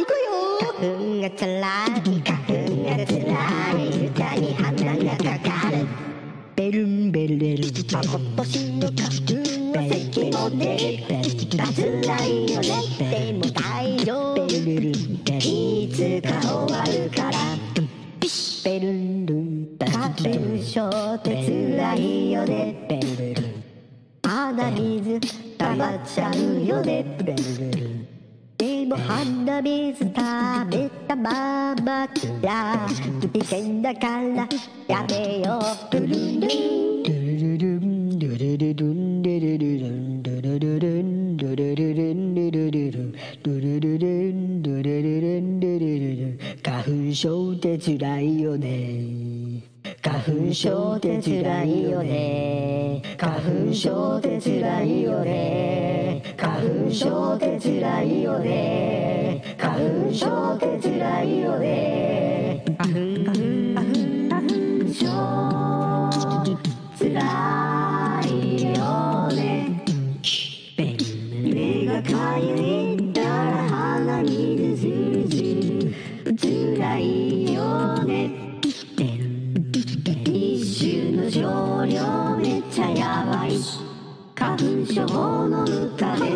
行くよ。花粉がつらい花粉がつらい歌に鼻がかかるベルンベルベル今年の花粉は咳もね辛いよねでも大丈夫いつか終わるからベルンルン花粉症って辛いよねベルルン鼻水溜まっちゃうよねベルルンでも鼻水溜めたままじゃ危険だからやめよう。ルルン。ルン。ルルルン。ルルルルン。ルルルルン。ルルルルン。ルルルルン。ルルルルン。ルルルルン。ルルルルン。ルルルルン。花粉症って辛いよね。粉症って辛いよね。花粉症って辛いよね。花粉症って辛いよね。花粉症って辛いよね。花粉症辛いよね。目がかゆい。少量めっちゃやばい。花粉症の歌で。